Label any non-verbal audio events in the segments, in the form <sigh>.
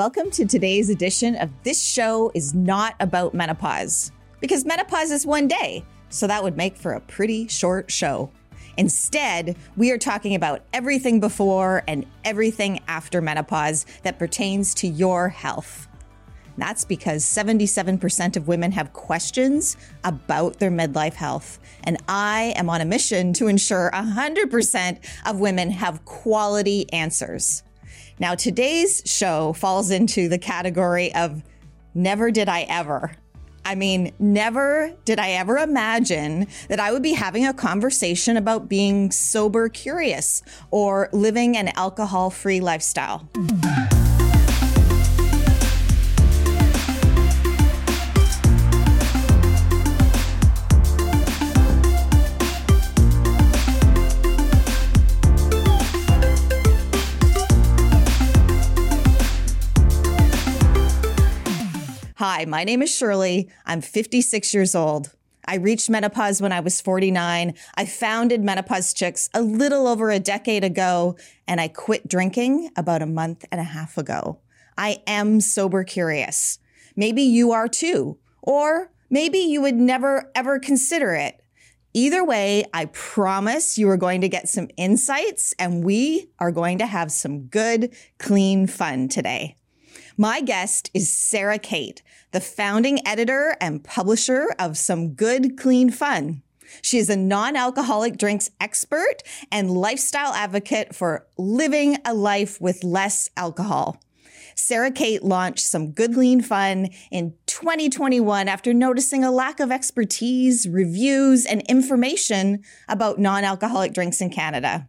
Welcome to today's edition of This Show is Not About Menopause. Because menopause is one day, so that would make for a pretty short show. Instead, we are talking about everything before and everything after menopause that pertains to your health. That's because 77% of women have questions about their midlife health. And I am on a mission to ensure 100% of women have quality answers. Now, today's show falls into the category of never did I ever. I mean, never did I ever imagine that I would be having a conversation about being sober curious or living an alcohol free lifestyle. Hi, my name is Shirley. I'm 56 years old. I reached menopause when I was 49. I founded Menopause Chicks a little over a decade ago, and I quit drinking about a month and a half ago. I am sober curious. Maybe you are too, or maybe you would never ever consider it. Either way, I promise you are going to get some insights and we are going to have some good, clean fun today. My guest is Sarah Kate, the founding editor and publisher of Some Good Clean Fun. She is a non alcoholic drinks expert and lifestyle advocate for living a life with less alcohol. Sarah Kate launched Some Good Clean Fun in 2021 after noticing a lack of expertise, reviews, and information about non alcoholic drinks in Canada.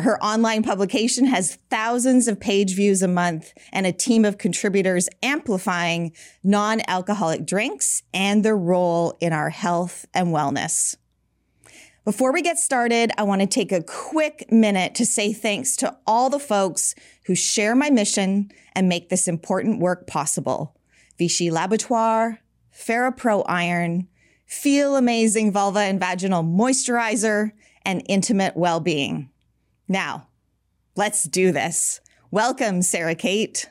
Her online publication has thousands of page views a month and a team of contributors amplifying non alcoholic drinks and their role in our health and wellness. Before we get started, I want to take a quick minute to say thanks to all the folks who share my mission and make this important work possible. Vichy Laboratoire, Ferropro Iron, Feel Amazing Vulva and Vaginal Moisturizer, and Intimate Wellbeing. Now, let's do this. Welcome, Sarah Kate.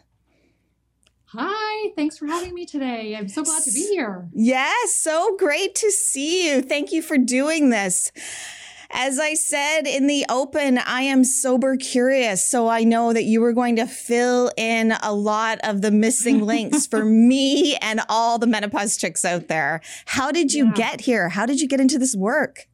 Hi, thanks for having me today. I'm so glad to be here. Yes, so great to see you. Thank you for doing this. As I said in the open, I am sober curious. So I know that you were going to fill in a lot of the missing <laughs> links for me and all the menopause chicks out there. How did you yeah. get here? How did you get into this work?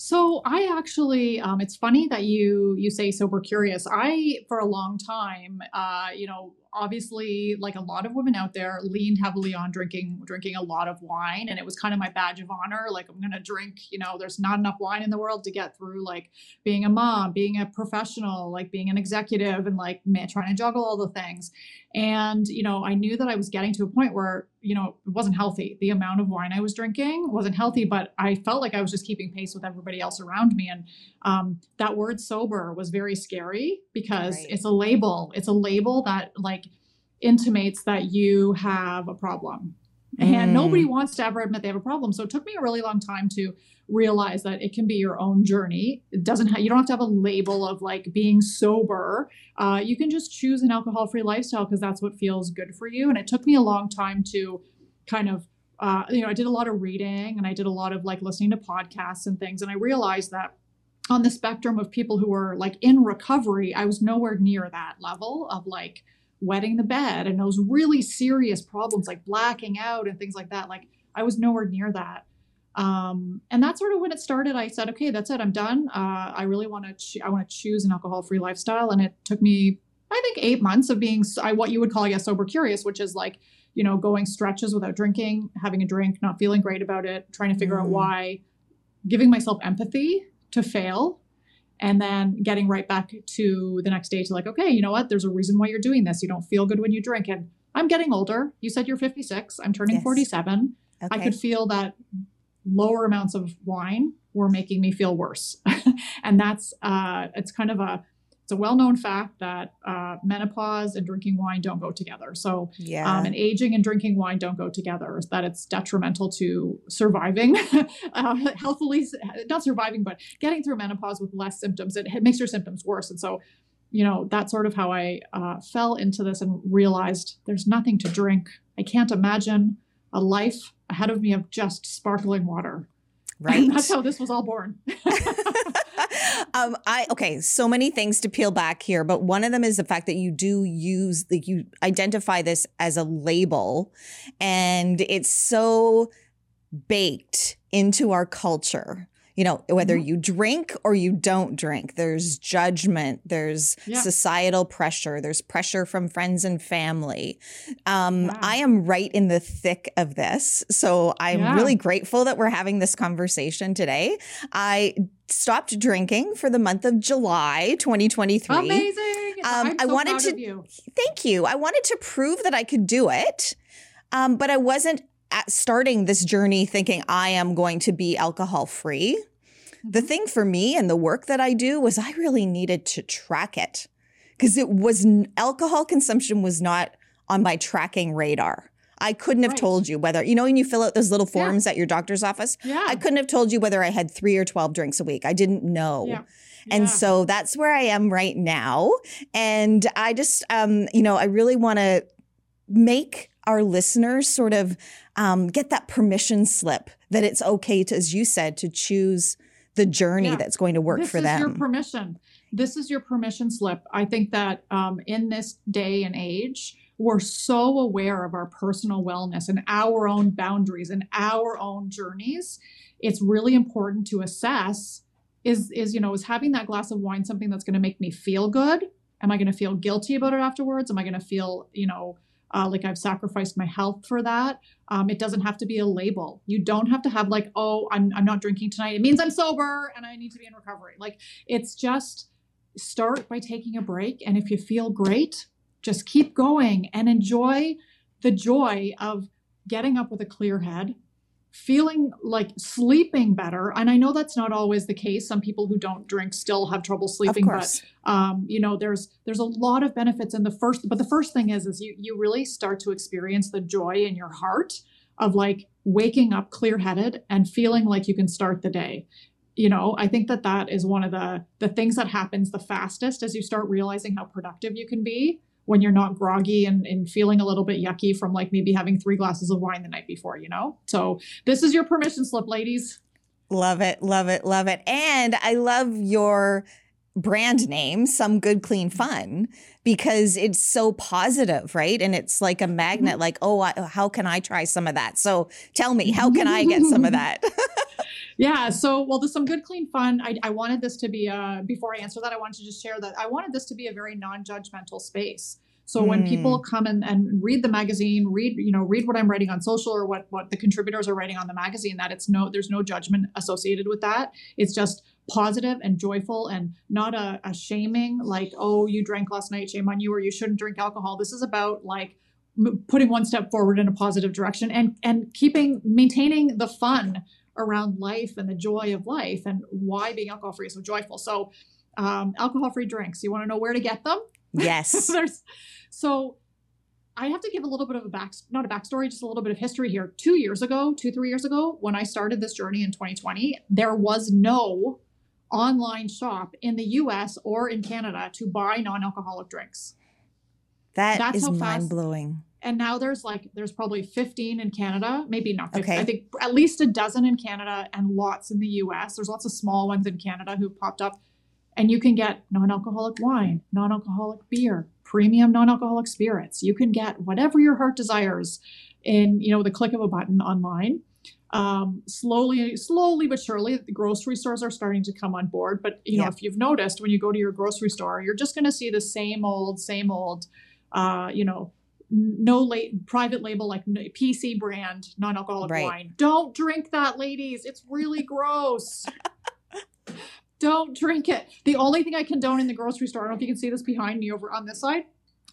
So I actually, um, it's funny that you you say sober curious. I for a long time, uh, you know, obviously like a lot of women out there leaned heavily on drinking drinking a lot of wine and it was kind of my badge of honor like i'm going to drink you know there's not enough wine in the world to get through like being a mom being a professional like being an executive and like man, trying to juggle all the things. And you know i knew that i was getting to a point where you know it wasn't healthy. The amount of wine i was drinking wasn't healthy but i felt like i was just keeping pace with everybody else around me and um, that word sober was very scary because right. it's a label. It's a label that like intimates that you have a problem. Mm. And nobody wants to ever admit they have a problem. So it took me a really long time to realize that it can be your own journey. It doesn't have, you don't have to have a label of like being sober. Uh, you can just choose an alcohol free lifestyle because that's what feels good for you. And it took me a long time to kind of, uh, you know, I did a lot of reading and I did a lot of like listening to podcasts and things. And I realized that on the spectrum of people who were like in recovery, I was nowhere near that level of like, wetting the bed and those really serious problems like blacking out and things like that. Like I was nowhere near that. Um, and that's sort of when it started. I said, okay, that's it. I'm done. Uh, I really want to. I want to choose an alcohol-free lifestyle, and it took me, I think, eight months of being I, what you would call, I guess, sober curious, which is like, you know, going stretches without drinking, having a drink, not feeling great about it, trying to figure mm. out why, giving myself empathy to fail and then getting right back to the next day to like okay you know what? There's a reason why you're doing this. You don't feel good when you drink. And i'm getting older. You said you're 56 i'm turning yes. 47 okay. i could feel that lower amounts of wine were making me feel worse. <laughs> And that's uh it's kind of a it's a well-known fact that uh, menopause and drinking wine don't go together. So, yeah. um, and aging and drinking wine don't go together. That it's detrimental to surviving <laughs> uh, healthily, not surviving, but getting through menopause with less symptoms. It, it makes your symptoms worse. And so, you know, that's sort of how I uh, fell into this and realized there's nothing to drink. I can't imagine a life ahead of me of just sparkling water. <laughs> Right. And that's how this was all born. <laughs> <laughs> um, I okay, so many things to peel back here, but one of them is the fact that you do use like you identify this as a label, and it's so baked into our culture you know, whether mm-hmm. you drink or you don't drink, there's judgment, there's yeah. societal pressure, there's pressure from friends and family. Um, yeah. I am right in the thick of this. So I'm yeah. really grateful that we're having this conversation today. I stopped drinking for the month of July 2023. Amazing. Um, i wanted to you. thank you. I wanted to prove that I could do it. Um, but I wasn't starting this journey thinking I am going to be alcohol free. The thing for me and the work that I do was I really needed to track it because it was alcohol consumption was not on my tracking radar. I couldn't have right. told you whether, you know, when you fill out those little forms yeah. at your doctor's office, yeah. I couldn't have told you whether I had three or 12 drinks a week. I didn't know. Yeah. And yeah. so that's where I am right now. And I just, um, you know, I really want to make our listeners sort of um, get that permission slip that it's okay to, as you said, to choose the journey yeah. that's going to work this for them. Your permission. This is your permission slip. I think that um, in this day and age, we're so aware of our personal wellness and our own boundaries and our own journeys. It's really important to assess is is you know is having that glass of wine something that's going to make me feel good? Am I going to feel guilty about it afterwards? Am I going to feel you know uh, like I've sacrificed my health for that. Um, it doesn't have to be a label. You don't have to have like, oh, I'm I'm not drinking tonight. It means I'm sober and I need to be in recovery. Like it's just start by taking a break, and if you feel great, just keep going and enjoy the joy of getting up with a clear head feeling like sleeping better. And i know that's not always the case. Some people who don't drink still have trouble sleeping but um, you know there's there's a lot of benefits in the first but the first thing is is you you really start to experience the joy in your heart of like waking up clear-headed and feeling like you can start the day. You know i think that that is one of the the things that happens the fastest as you start realizing how productive you can be when you're not groggy and, and feeling a little bit yucky from like maybe having three glasses of wine the night before, you know? So this is your permission slip, ladies. Love it, love it, love it. And I love your brand name, Some Good Clean Fun, because it's so positive, right? And it's like a magnet, mm-hmm. like, oh, I, how can I try some of that? So tell me, how can I get some of <laughs> that? <laughs> yeah. So, well, there's some good, clean fun. I, I wanted this to be, a, before I answer that, I wanted to just share that I wanted this to be a very non judgmental space. So when mm. people come and, and read the magazine, read, you know, read what I'm writing on social or what, what the contributors are writing on the magazine, that it's no, there's no judgment associated with that. It's just positive and joyful and not a, a shaming like, oh, you drank last night, shame on you, or you shouldn't drink alcohol. This is about like putting one step forward in a positive direction and and keeping maintaining the fun around life and the joy of life and why being alcohol free is so joyful. So, um, alcohol free drinks. You want to know where to get them? Yes. <laughs> There's so I have to give a little bit of a back, not a backstory, just a little bit of history here. Two years ago, two, three years ago, when I started this journey in 2020, there was no online shop in the US or in Canada to buy non alcoholic drinks. That That's is mind blowing and now there's like there's probably 15 in canada maybe not 15 okay. i think at least a dozen in canada and lots in the us there's lots of small ones in canada who popped up. And you can get non-alcoholic wine non-alcoholic beer premium non-alcoholic spirits. You can get whatever your heart desires in you know the click of a button online um, slowly slowly but surely the grocery stores are starting to come on board but you know if you've noticed when you go to your grocery store you're just going to see the same old same old uh, you know no late private label like PC brand non-alcoholic right. wine. Don't drink that, ladies. It's really gross. <laughs> Don't drink it. The only thing I condone in the grocery store, I don't know if you can see this behind me over on this side,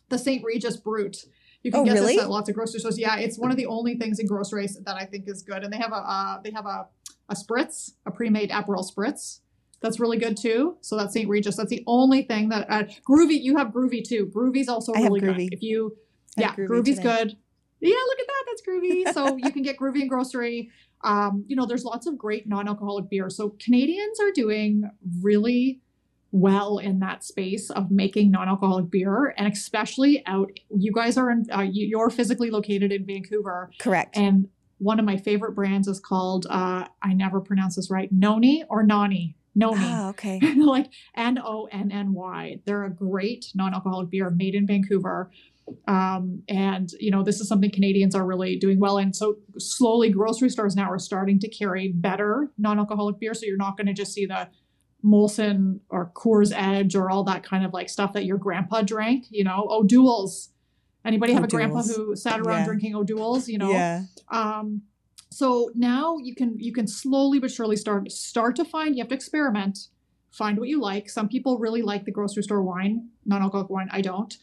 the St. Regis Brut. You can oh, get really? this at lots of grocery stores. Yeah, it's one of the only things in groceries that I think is good. And they have a uh, they have a a spritz, a pre-made Aperol spritz. That's really good too. So that's St. Regis. That's the only thing that uh, Grüvi. You have Grüvi too. Grüvi's also I really good. If you yeah, Grüvi Grüvi's today. good. Yeah, look at that. That's groovy. <laughs> So you can get Grüvi in grocery. Um, you know, there's lots of great non-alcoholic beer. So Canadians are doing really, well in that space of making non-alcoholic beer and especially out you guys are in uh, you're physically located in vancouver. Correct. And one of my favorite brands is called uh, i never pronounce this right noni or nani? Noni. Oh, okay. <laughs> Like n-o-n-n-y they're a great non-alcoholic beer made in vancouver. Um, and you know this is something canadians are really doing well and so slowly grocery stores now are starting to carry better non-alcoholic beer so you're not going to just see the Molson or Coors Edge or all that kind of like stuff that your grandpa drank, you know, O'Doul's. Anybody have a grandpa who sat around yeah. drinking O'Doul's, you know? Yeah. Um, so now you can you can slowly but surely start start to find you have to experiment, find what you like. Some people really like the grocery store wine, non-alcoholic wine. I don't.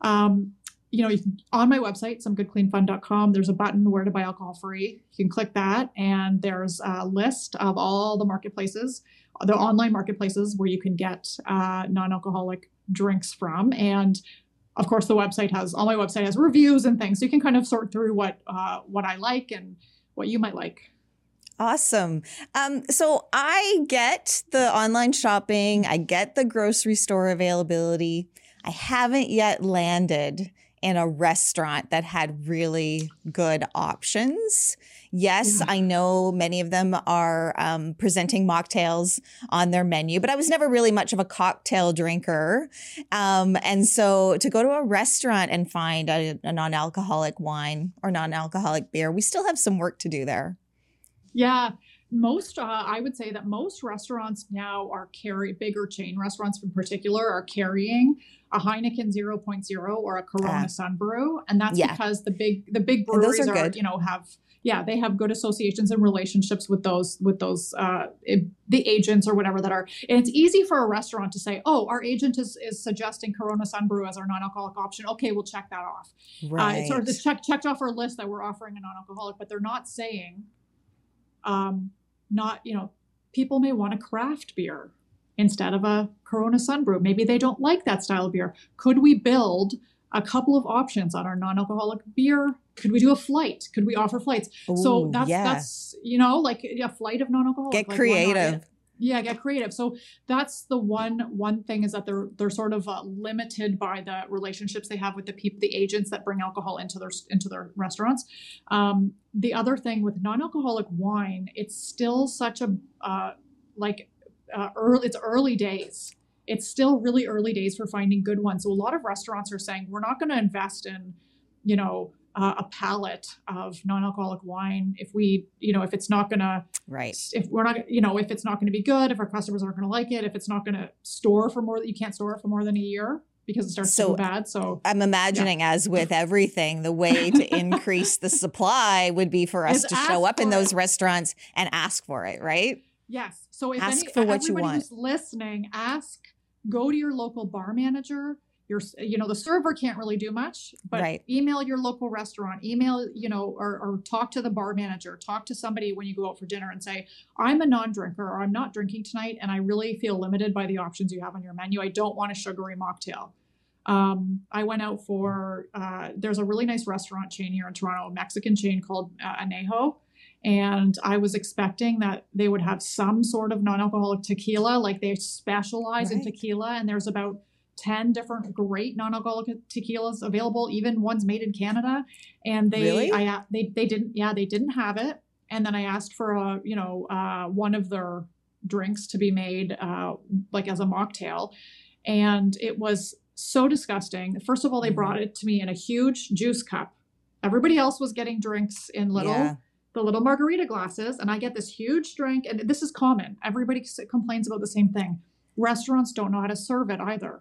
Um, you know, on my website, somegoodcleanfun.com, there's a button where to buy alcohol free. You can click that, and there's a list of all the marketplaces the online marketplaces where you can get uh, non-alcoholic drinks from and of course the website has all my website has reviews and things so you can kind of sort through what uh, what i like and what you might like Awesome. Um, so I get the online shopping, I get the grocery store availability. I haven't yet landed in a restaurant that had really good options. Yes, yeah. I know many of them are um, presenting mocktails on their menu, but I was never really much of a cocktail drinker. Um, and so to go to a restaurant and find a, a non alcoholic wine or non alcoholic beer, we still have some work to do there. Yeah most uh, i would say that most restaurants now are carry bigger chain restaurants in particular are carrying a heineken 0.0 or a corona uh, sunbrew and that's yeah. because the big the big breweries are, are you know have yeah they have good associations and relationships with those with those uh, the agents or whatever that are and it's easy for a restaurant to say oh our agent is is suggesting corona sunbrew as our non-alcoholic option. Okay we'll check that off. Right. uh, it's sort of just check, checked off our list that we're offering a non-alcoholic but they're not saying um, not, you know, people may want a craft beer instead of a Corona Sunbrew. Maybe they don't like that style of beer. Could we build a couple of options on our non-alcoholic beer? Could we do a flight? Could we offer flights? Ooh, so that's yeah. that's you know like a flight of non-alcoholic. Get like creative yeah get creative so that's the one one thing is that they're they're sort of uh, limited by the relationships they have with the people the agents that bring alcohol into their into their restaurants um, the other thing with non-alcoholic wine it's still such a uh, like uh, early it's early days it's still really early days for finding good ones so a lot of restaurants are saying we're not going to invest in you know uh, a palette of non-alcoholic wine if we you know if it's not gonna right if we're not you know if it's not going to be good if our customers aren't going to like it if it's not going to store for more that you can't store it for more than a year because it starts so bad so i'm imagining yeah. as with everything the way to <laughs> increase the supply would be for us to show up in those it. restaurants and ask for it right yes. So if ask any, for what you want who's listening ask go to your local bar manager. Your you know the server can't really do much but right. email your local restaurant email you know or, or talk to the bar manager talk to somebody when you go out for dinner and say i'm a non-drinker or i'm not drinking tonight and i really feel limited by the options you have on your menu. I don't want a sugary mocktail. Um, I went out for uh, there's a really nice restaurant chain here in Toronto, a Mexican chain called uh, Anejo, and I was expecting that they would have some sort of non-alcoholic tequila, like they specialize right. in tequila, and there's about 10 different great non-alcoholic tequilas available even ones made in canada and they really? i they, they didn't yeah they didn't have it and then i asked for a you know uh, one of their drinks to be made uh, like as a mocktail and it was so disgusting first of all they mm-hmm. brought it to me in a huge juice cup everybody else was getting drinks in little yeah. The little margarita glasses and i get this huge drink and this is common. Everybody complains about the same thing. Restaurants don't know how to serve it either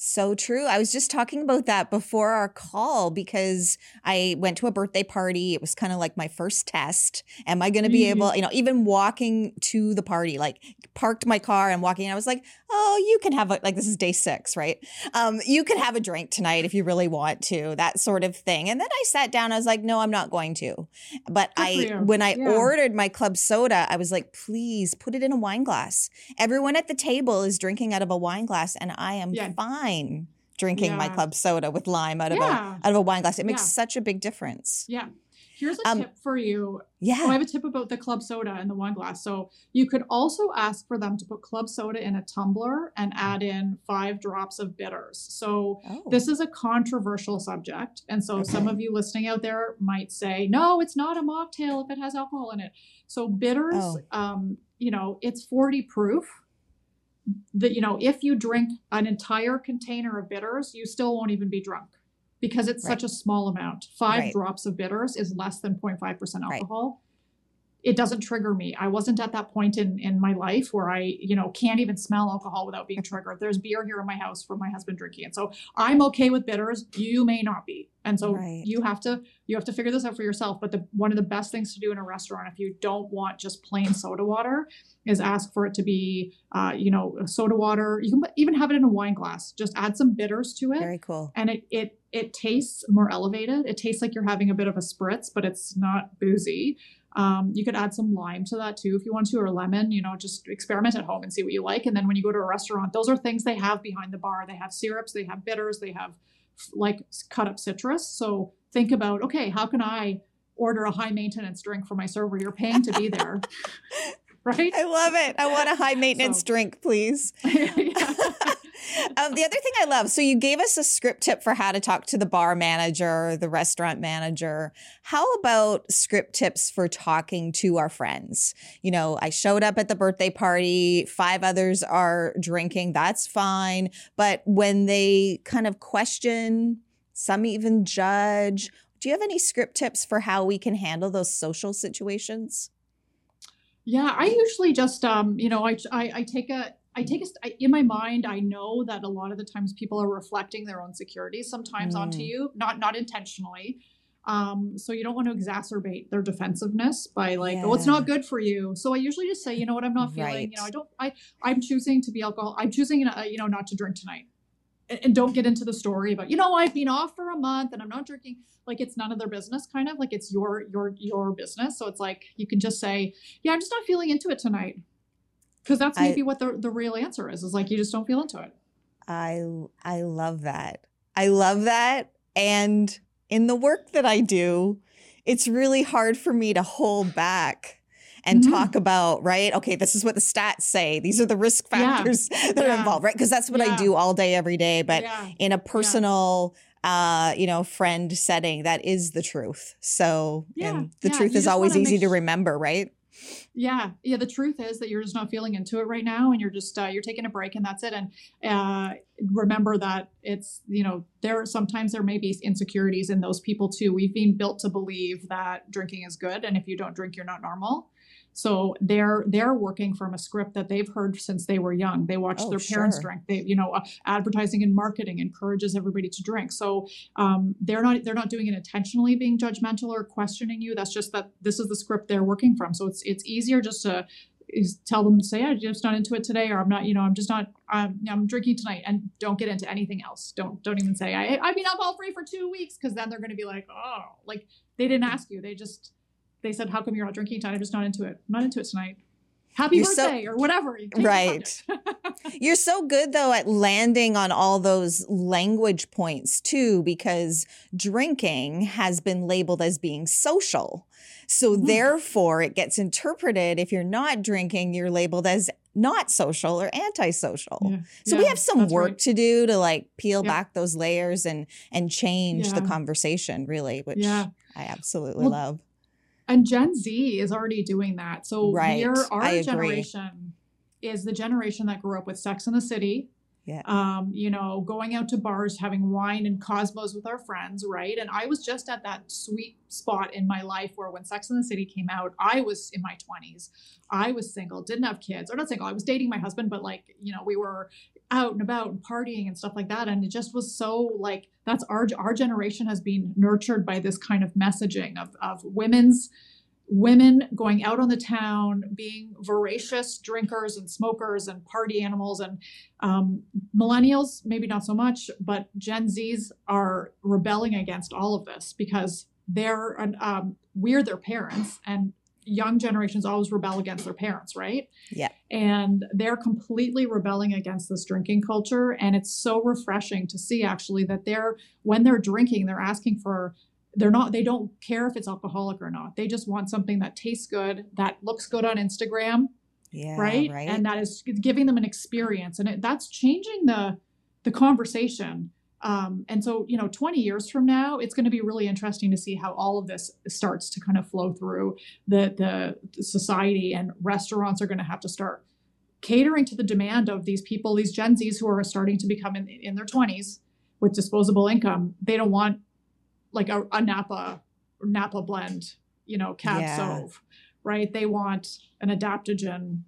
so true. I was just talking about that before our call because I went to a birthday party. It was kind of like my first test. Am I going to be mm-hmm. able, you know, even walking to the party, like parked my car and walking, I was like, oh, you can have a, like, this is day six, right? Um, you can have a drink tonight if you really want to, that sort of thing. And then I sat down, I was like, no, I'm not going to. But Good I, when I yeah. ordered my club soda, I was like, please put it in a wine glass. Everyone at the table is drinking out of a wine glass and I am yeah. fine drinking yeah. my club soda with lime out of yeah. a out of a wine glass. It makes yeah. such a big difference. Yeah. Here's a Um, tip for you. Yeah. Oh, I have a tip about the club soda and the wine glass. So you could also ask for them to put club soda in a tumbler and add in five drops of bitters. So oh. this is a controversial subject. And so some of you listening out there might say, no, it's not a mocktail if it has alcohol in it. So bitters, Oh. um, you know, it's 40 proof. That, you know, if you drink an entire container of bitters, you still won't even be drunk because it's Right. such a small amount. Five Right. drops of bitters is less than 0.5% Right. alcohol. It doesn't trigger me. I wasn't at that point in in my life where I, you know, can't even smell alcohol without being <laughs> triggered. There's beer here in my house from my husband drinking it. So I'm okay with bitters. You may not be. And so Right. you have to you have to figure this out for yourself. But the one of the best things to do in a restaurant if you don't want just plain soda water is ask for it to be uh, you know, soda water. You can even have it in a wine glass. Just add some bitters to it Very cool. and it it it tastes more elevated. It tastes like you're having a bit of a spritz, but it's not boozy. Um, you could add some lime to that too if you want to, or lemon. You know, just experiment at home and see what you like. And then when you go to a restaurant, those are things they have behind the bar. They have syrups, they have bitters, they have like cut up citrus. So think about okay, how can I order a high maintenance drink for my server? You're paying to be there, <laughs> right? I love it. I want a high <laughs> maintenance So- drink, please. <laughs> Yeah. Um, the other thing I love, so you gave us a script tip for how to talk to the bar manager, the restaurant manager. How about script tips for talking to our friends? You know, I showed up at the birthday party, five others are drinking, that's fine. But when they kind of question, some even judge, do you have any script tips for how we can handle those social situations? Yeah, I usually just um, you know, I I, I take a I take a st- I, in my mind. I know that a lot of the times people are reflecting their own insecurities sometimes onto Mm. you, not not intentionally. Um, so you don't want to exacerbate their defensiveness by like, oh, it's not good for you. So I usually just say, you know what, I'm not feeling. Right. You know, I don't. I I'm choosing to be alcohol. I'm choosing, uh, you know, not to drink tonight. And, and don't get into the story about, you know, I've been off for a month and I'm not drinking. Like it's none of their business, kind of like it's your your your business. So it's like you can just say, yeah, I'm just not feeling into it tonight. Because that's I- maybe what the, the real answer is, is like you just don't feel into it. I I love that. I love that. And in the work that I do, it's really hard for me to hold back and Mhm. talk about, right? Okay, this is what the stats say. These are the risk Yeah. factors <laughs> that are Yeah. involved, right? Because that's what I do all day every day, but yeah. in a personal uh, you know, friend setting, that is the truth. So, Yeah, and the yeah, truth is always easy to remember, right? Yeah, yeah. The truth is that you're just not feeling into it right now, and you're just uh, you're taking a break, and that's it. And uh, remember that it's you know there sometimes there may be insecurities in those people too. We've been built to believe that drinking is good, and if you don't drink, you're not normal. So they're they're working from a script that they've heard since they were young. They watched Oh, their parents sure. drink. They you know uh, advertising and marketing encourages everybody to drink. So um, they're not they're not doing it intentionally, being judgmental or questioning you. That's just that this is the script they're working from. So it's it's easier just to is tell them to say I'm just not into it today, or I'm not, you know, I'm just not, I'm, I'm drinking tonight, and don't get into anything else. Don't don't even say I I've been alcohol free for two weeks because then they're going to be like, oh, like they didn't ask you. They just they said, how come you're not drinking tonight? I'm just not into it. I'm not into it tonight. Happy You're so- birthday or whatever. Right. <laughs> You're so good though at landing on all those language points too, because drinking has been labeled as being social. So Mhm. therefore, it gets interpreted if you're not drinking, you're labeled as not social or antisocial. Yeah. So we have some work right. to do to like peel Yeah. back those layers and and change the conversation, really, which Yeah. I absolutely Well, love. And Gen Z is already doing that. So Right. we're our I agree. generation is the generation that grew up with Sex in the City. Yeah. Um, you know, going out to bars, having wine and cosmos with our friends, right? And I was just at that sweet spot in my life where when Sex in the City came out, I was in my 20s. I was single, didn't have kids, or not single. I was dating my husband, but like, you know, we were out and about and partying and stuff like that. And it just was so like that's our our generation has been nurtured by this kind of messaging of of women's women going out on the town, being voracious drinkers and smokers and party animals. And um, millennials, maybe not so much, but Gen Zs are rebelling against all of this because they're um, we're their parents and young generations always rebel against their parents, right? Yeah. And they're completely rebelling against this drinking culture. And it's so refreshing to see actually that they're, when they're drinking, they're asking for they're not they don't care if it's alcoholic or not. They just want something that tastes good, that looks good on Instagram, Yeah. right? Right. And that is giving them an experience, and it, that's changing the the conversation. Um, and so, you know, 20 years from now, it's going to be really interesting to see how all of this starts to kind of flow through the the society, and restaurants are going to have to start catering to the demand of these people, these Gen Zs who are starting to become in, in their 20s with disposable income. They don't want like a, a Napa Napa blend, you know, cab Yeah. right? They want an adaptogen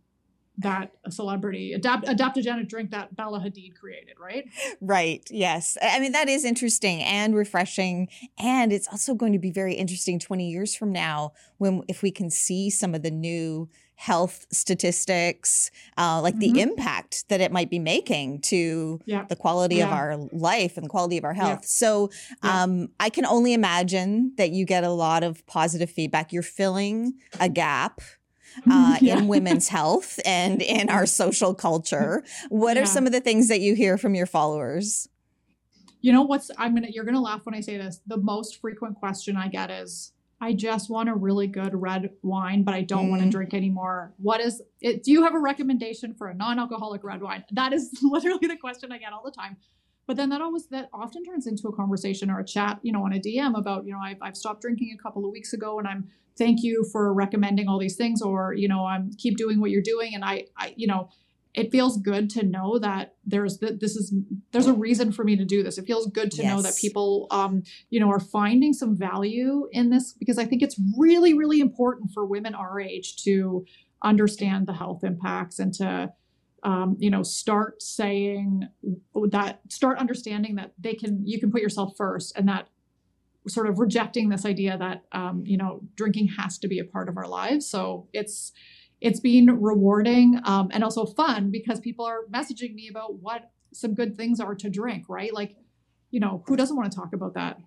that a celebrity adapt adaptogenic drink that Bella Hadid created, right? Right. Yes. I mean, that is interesting and refreshing. And it's also going to be very interesting 20 years from now when, if we can see some of the new health statistics, uh, like Mhm. the impact that it might be making to Yeah. the quality of our life and the quality of our Yeah. health. So Yeah. um, I can only imagine that you get a lot of positive feedback. You're filling a gap <laughs> uh, Yeah. in women's health and in our social culture. What are some of the things that you hear from your followers? You know what's I'm gonna you're gonna laugh when I say this. The most frequent question I get is I just want a really good red wine, but I don't want to Mm. drink anymore. What is it? Do you have a recommendation for a non-alcoholic red wine? <laughs> That is <laughs> literally the question I get all the time. But then that always that often turns into a conversation or a chat, you know, on a DM about, you know, I've, I've stopped drinking a couple of weeks ago and I'm thank you for recommending all these things or, you know, I'm keep doing what you're doing. And I, I, you know, it feels good to know that there's that this is there's a reason for me to do this. It feels good to know that people um you know are finding some value in this because I think it's really really important for women our age to understand the health impacts and to um, you know start saying that start understanding that they can you can put yourself first and that sort of rejecting this idea that um, you know drinking has to be a part of our lives. So it's it's been rewarding um, and also fun because people are messaging me about what some good things are to drink right? Like you know who doesn't want to talk about that?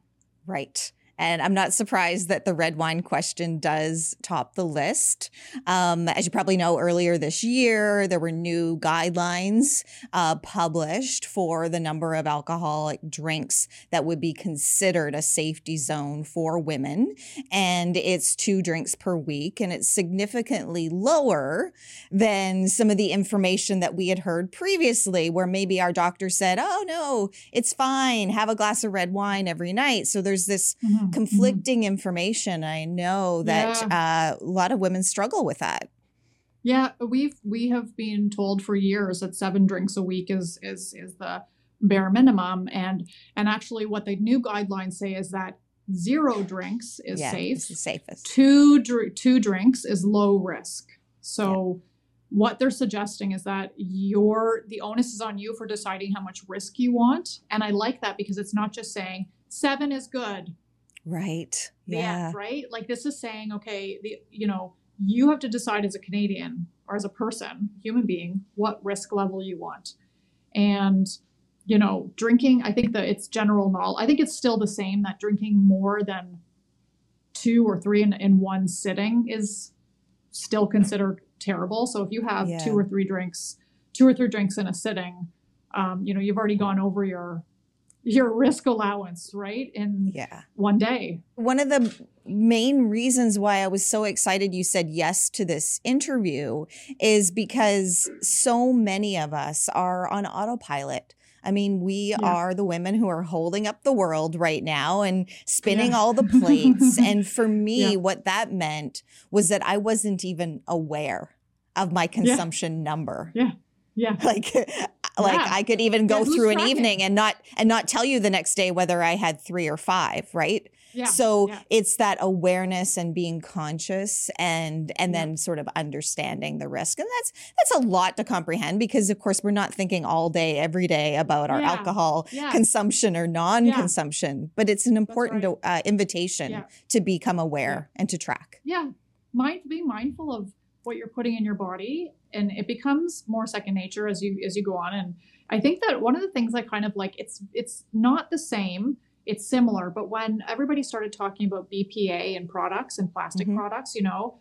Right. And I'm not surprised that the red wine question does top the list. Um, as you probably know, earlier this year, there were new guidelines uh, published for the number of alcoholic drinks that would be considered a safety zone for women. And it's two drinks per week. And it's significantly lower than some of the information that we had heard previously, where maybe our doctor said, oh, no, it's fine, have a glass of red wine every night. So there's this conflicting information. I know that uh, a lot of women struggle with that. Yeah, we've we have been told for years that seven drinks a week is is is the bare minimum, and and actually what the new guidelines say is that zero drinks is yeah, safe. It's the safest. Two dr- two drinks is low risk. So what they're suggesting is that your the onus is on you for deciding how much risk you want, and I like that because it's not just saying seven is good, Right. Yeah. right? Like this is saying, okay, the you know, you have to decide as a Canadian or as a person, human being, what risk level you want. And you know, drinking, I think that it's general knowledge. I think it's still the same that drinking more than two or three in, in one sitting is still considered terrible. So if you have Yeah. two or three drinks, two or three drinks in a sitting, um, you know, you've already gone over your your risk allowance, right? In Yeah. one day. One of the main reasons why I was so excited you said yes to this interview is because so many of us are on autopilot. I mean, we Yeah. are the women who are holding up the world right now and spinning Yeah. all the <laughs> plates. and for me, Yeah. what that meant was that I wasn't even aware of my consumption number. Yeah. <laughs> like <laughs> like Yeah. I could even go Yeah, through an evening and not and not tell you the next day whether I had 3 or 5, right? Yeah. so yeah. it's that awareness and being conscious and and Yeah. then sort of understanding the risk. And that's that's a lot to comprehend because of course we're not thinking all day every day about our Yeah. alcohol Yeah. consumption or non-consumption, but it's an important right. uh, invitation Yeah. to become aware and to track. yeah mind being mindful of what you're putting in your body and it becomes more second nature as you as you go on and i think that one of the things i kind of like it's it's not the same it's similar but when everybody started talking about bpa and products and plastic Mhm. products you know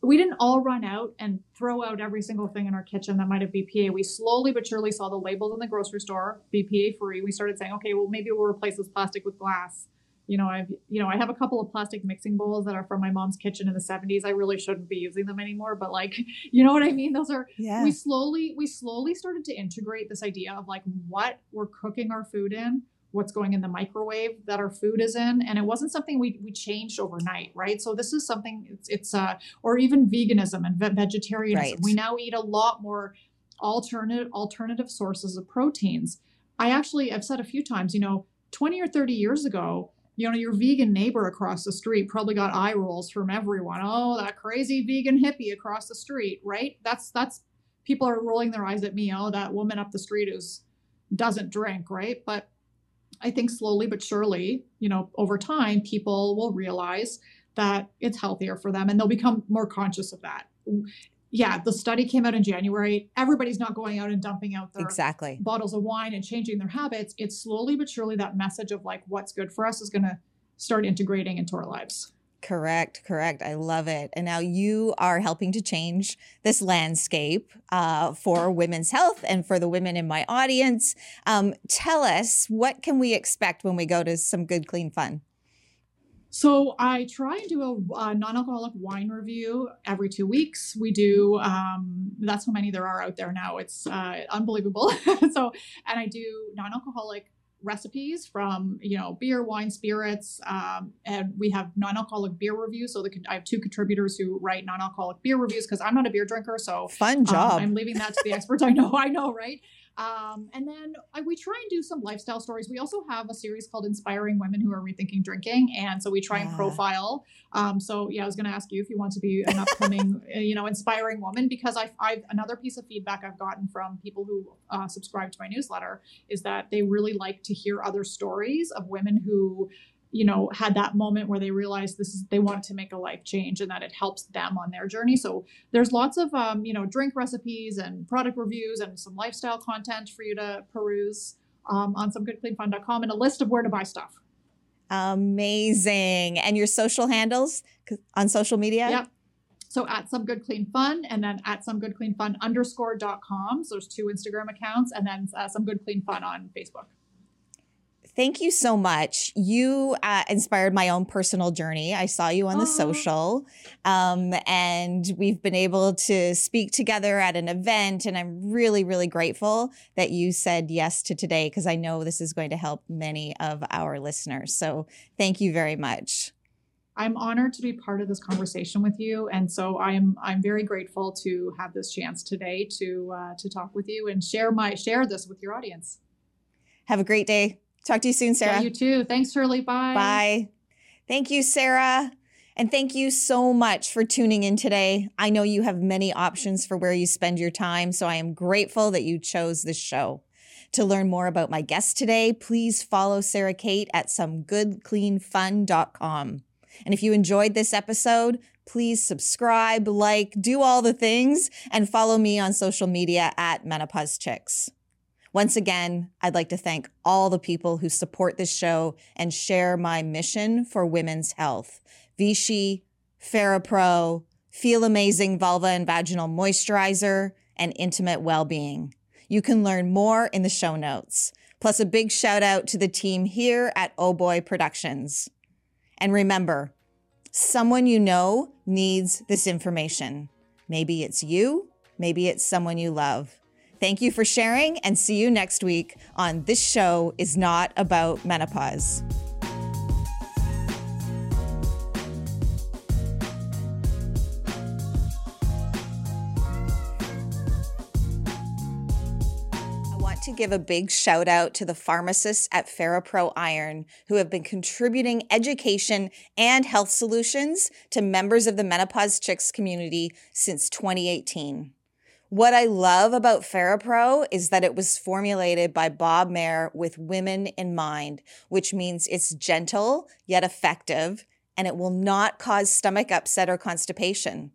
we didn't all run out and throw out every single thing in our kitchen that might have BPA. We slowly but surely saw the labels in the grocery store, BPA free. We started saying, okay, well, maybe we'll replace this plastic with glass you know, I've, you know, I have a couple of plastic mixing bowls that are from my mom's kitchen in the 70s. I really shouldn't be using them anymore, but like, <laughs> you know what I mean? Those are, yeah. we slowly, we slowly started to integrate this idea of like what we're cooking our food in, what's going in the microwave that our food is in. And it wasn't something we, we changed overnight, right? So this is something it's, it's uh, or even veganism and ve- vegetarianism. Right. We now eat a lot more alternative, alternative sources of proteins. I actually, I've said a few times, you know, 20 or 30 years ago, you know, your vegan neighbor across the street probably got eye rolls from everyone. Oh, that crazy vegan hippie across the street, right? That's that's people are rolling their eyes at me. Oh, that woman up the street who's doesn't drink, right? But I think slowly but surely, you know, over time, people will realize that it's healthier for them and they'll become more conscious of that yeah, the study came out in January. Everybody's not going out and dumping out their exactly bottles of wine and changing their habits. It's slowly but surely that message of like what's good for us is going to start integrating into our lives. Correct, correct. I love it. And now you are helping to change this landscape uh, for women's health and for the women in my audience. Um, tell us what can we expect when we go to some good, clean fun? So I try and do a, a, non-alcoholic wine review every two weeks. We do. Um, that's how many there are out there now. It's uh, unbelievable. <laughs> so, and I do non-alcoholic recipes from you know beer, wine, spirits, um, and we have non-alcoholic beer reviews. So the, I have two contributors who write non-alcoholic beer reviews because I'm not a beer drinker. So fun job. Um, I'm leaving that to the experts. I know. I know, right? Um, and then I, we try and do some lifestyle stories. We also have a series called Inspiring Women Who Are Rethinking Drinking. And so we try yeah. and profile. Um, so yeah, I was going to ask you if you want to be an upcoming, <laughs> uh, you know, inspiring woman, because I, I've another piece of feedback I've gotten from people who uh, subscribe to my newsletter is that they really like to hear other stories of women who you know had that moment where they realized this is they wanted to make a life change and that it helps them on their journey. So there's lots of um, you know drink recipes and product reviews and some lifestyle content for you to peruse um, on somegoodcleanfun.com and a list of where to buy stuff. Amazing. And your social handles? On social media? Yep. So at some good clean fun and then at some good clean fun underscore dot com. So there's two instagram accounts and then uh, some good clean fun on facebook Thank you so much. You uh, inspired my own personal journey. I saw you on the social, um, and we've been able to speak together at an event. And I'm really, really grateful that you said yes to today because I know this is going to help many of our listeners. So thank you very much. I'm honored to be part of this conversation with you, and so I'm I'm very grateful to have this chance today to uh, to talk with you and share my share this with your audience. Have a great day. Talk to you soon, Sarah. Yeah, you too. Thanks, Shirley. Bye. Bye. Thank you, Sarah. And thank you so much for tuning in today. I know you have many options for where you spend your time, so I am grateful that you chose this show. To learn more about my guest today, please follow Sarah Kate at somegoodcleanfun.com. And if you enjoyed this episode, please subscribe, like, do all the things, and follow me on social media at Menopause Chicks. Once again, I'd like to thank all the people who support this show and share my mission for women's health. Vichy, Ferropro, Feel Amazing Vulva and Vaginal Moisturizer, and Intimate Wellbeing. You can learn more in the show notes. Plus, a big shout out to the team here at Oh Boy Productions. And remember, someone you know needs this information. Maybe it's you, maybe it's someone you love. Thank you for sharing and see you next week on This Show is Not About Menopause. I want to give a big shout out to the pharmacists at Ferropro Iron who have been contributing education and health solutions to members of the Menopause Chicks community since 2018. What I love about Ferropro is that it was formulated by Bob Mayer with women in mind, which means it's gentle yet effective and it will not cause stomach upset or constipation.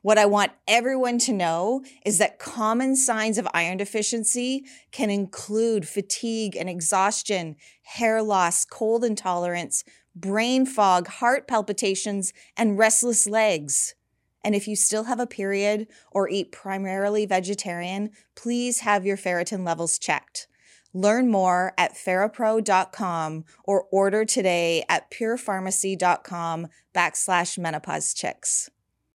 What I want everyone to know is that common signs of iron deficiency can include fatigue and exhaustion, hair loss, cold intolerance, brain fog, heart palpitations, and restless legs. And if you still have a period or eat primarily vegetarian, please have your ferritin levels checked. Learn more at ferropro.com or order today at purepharmacy.com backslash menopause chicks.